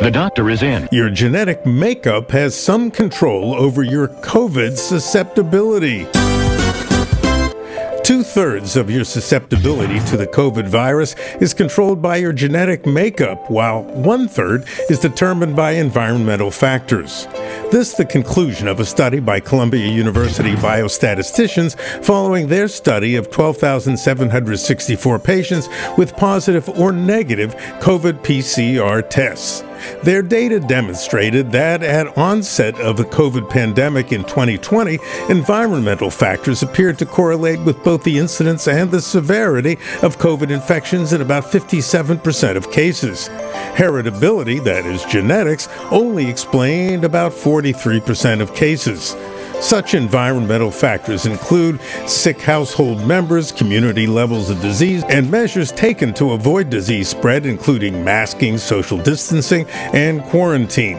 The doctor is in. Your genetic makeup has some control over your COVID susceptibility. Two thirds of your susceptibility to the COVID virus is controlled by your genetic makeup, while one third is determined by environmental factors. This the conclusion of a study by Columbia University biostatisticians following their study of 12,764 patients with positive or negative COVID PCR tests. Their data demonstrated that at onset of the COVID pandemic in 2020, environmental factors appeared to correlate with both the incidence and the severity of COVID infections in about 57% of cases. Heritability, that is genetics, only explained about 43% of cases. Such environmental factors include sick household members, community levels of disease, and measures taken to avoid disease spread, including masking, social distancing, and quarantine.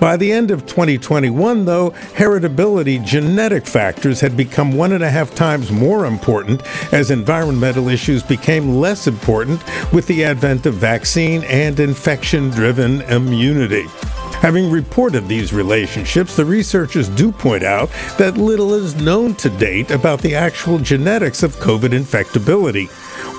By the end of 2021, though, heritability genetic factors had become one and a half times more important as environmental issues became less important with the advent of vaccine and infection driven immunity. Having reported these relationships, the researchers do point out that little is known to date about the actual genetics of COVID infectability.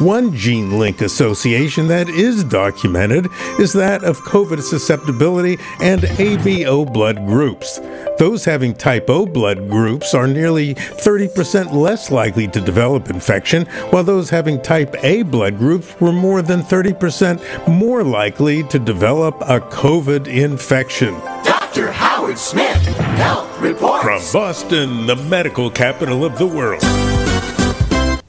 One gene link association that is documented is that of COVID susceptibility and ABO blood groups. Those having type O blood groups are nearly 30% less likely to develop infection, while those having type A blood groups were more than 30% more likely to develop a COVID infection. Dr. Howard Smith, Health Reports. From Boston, the medical capital of the world.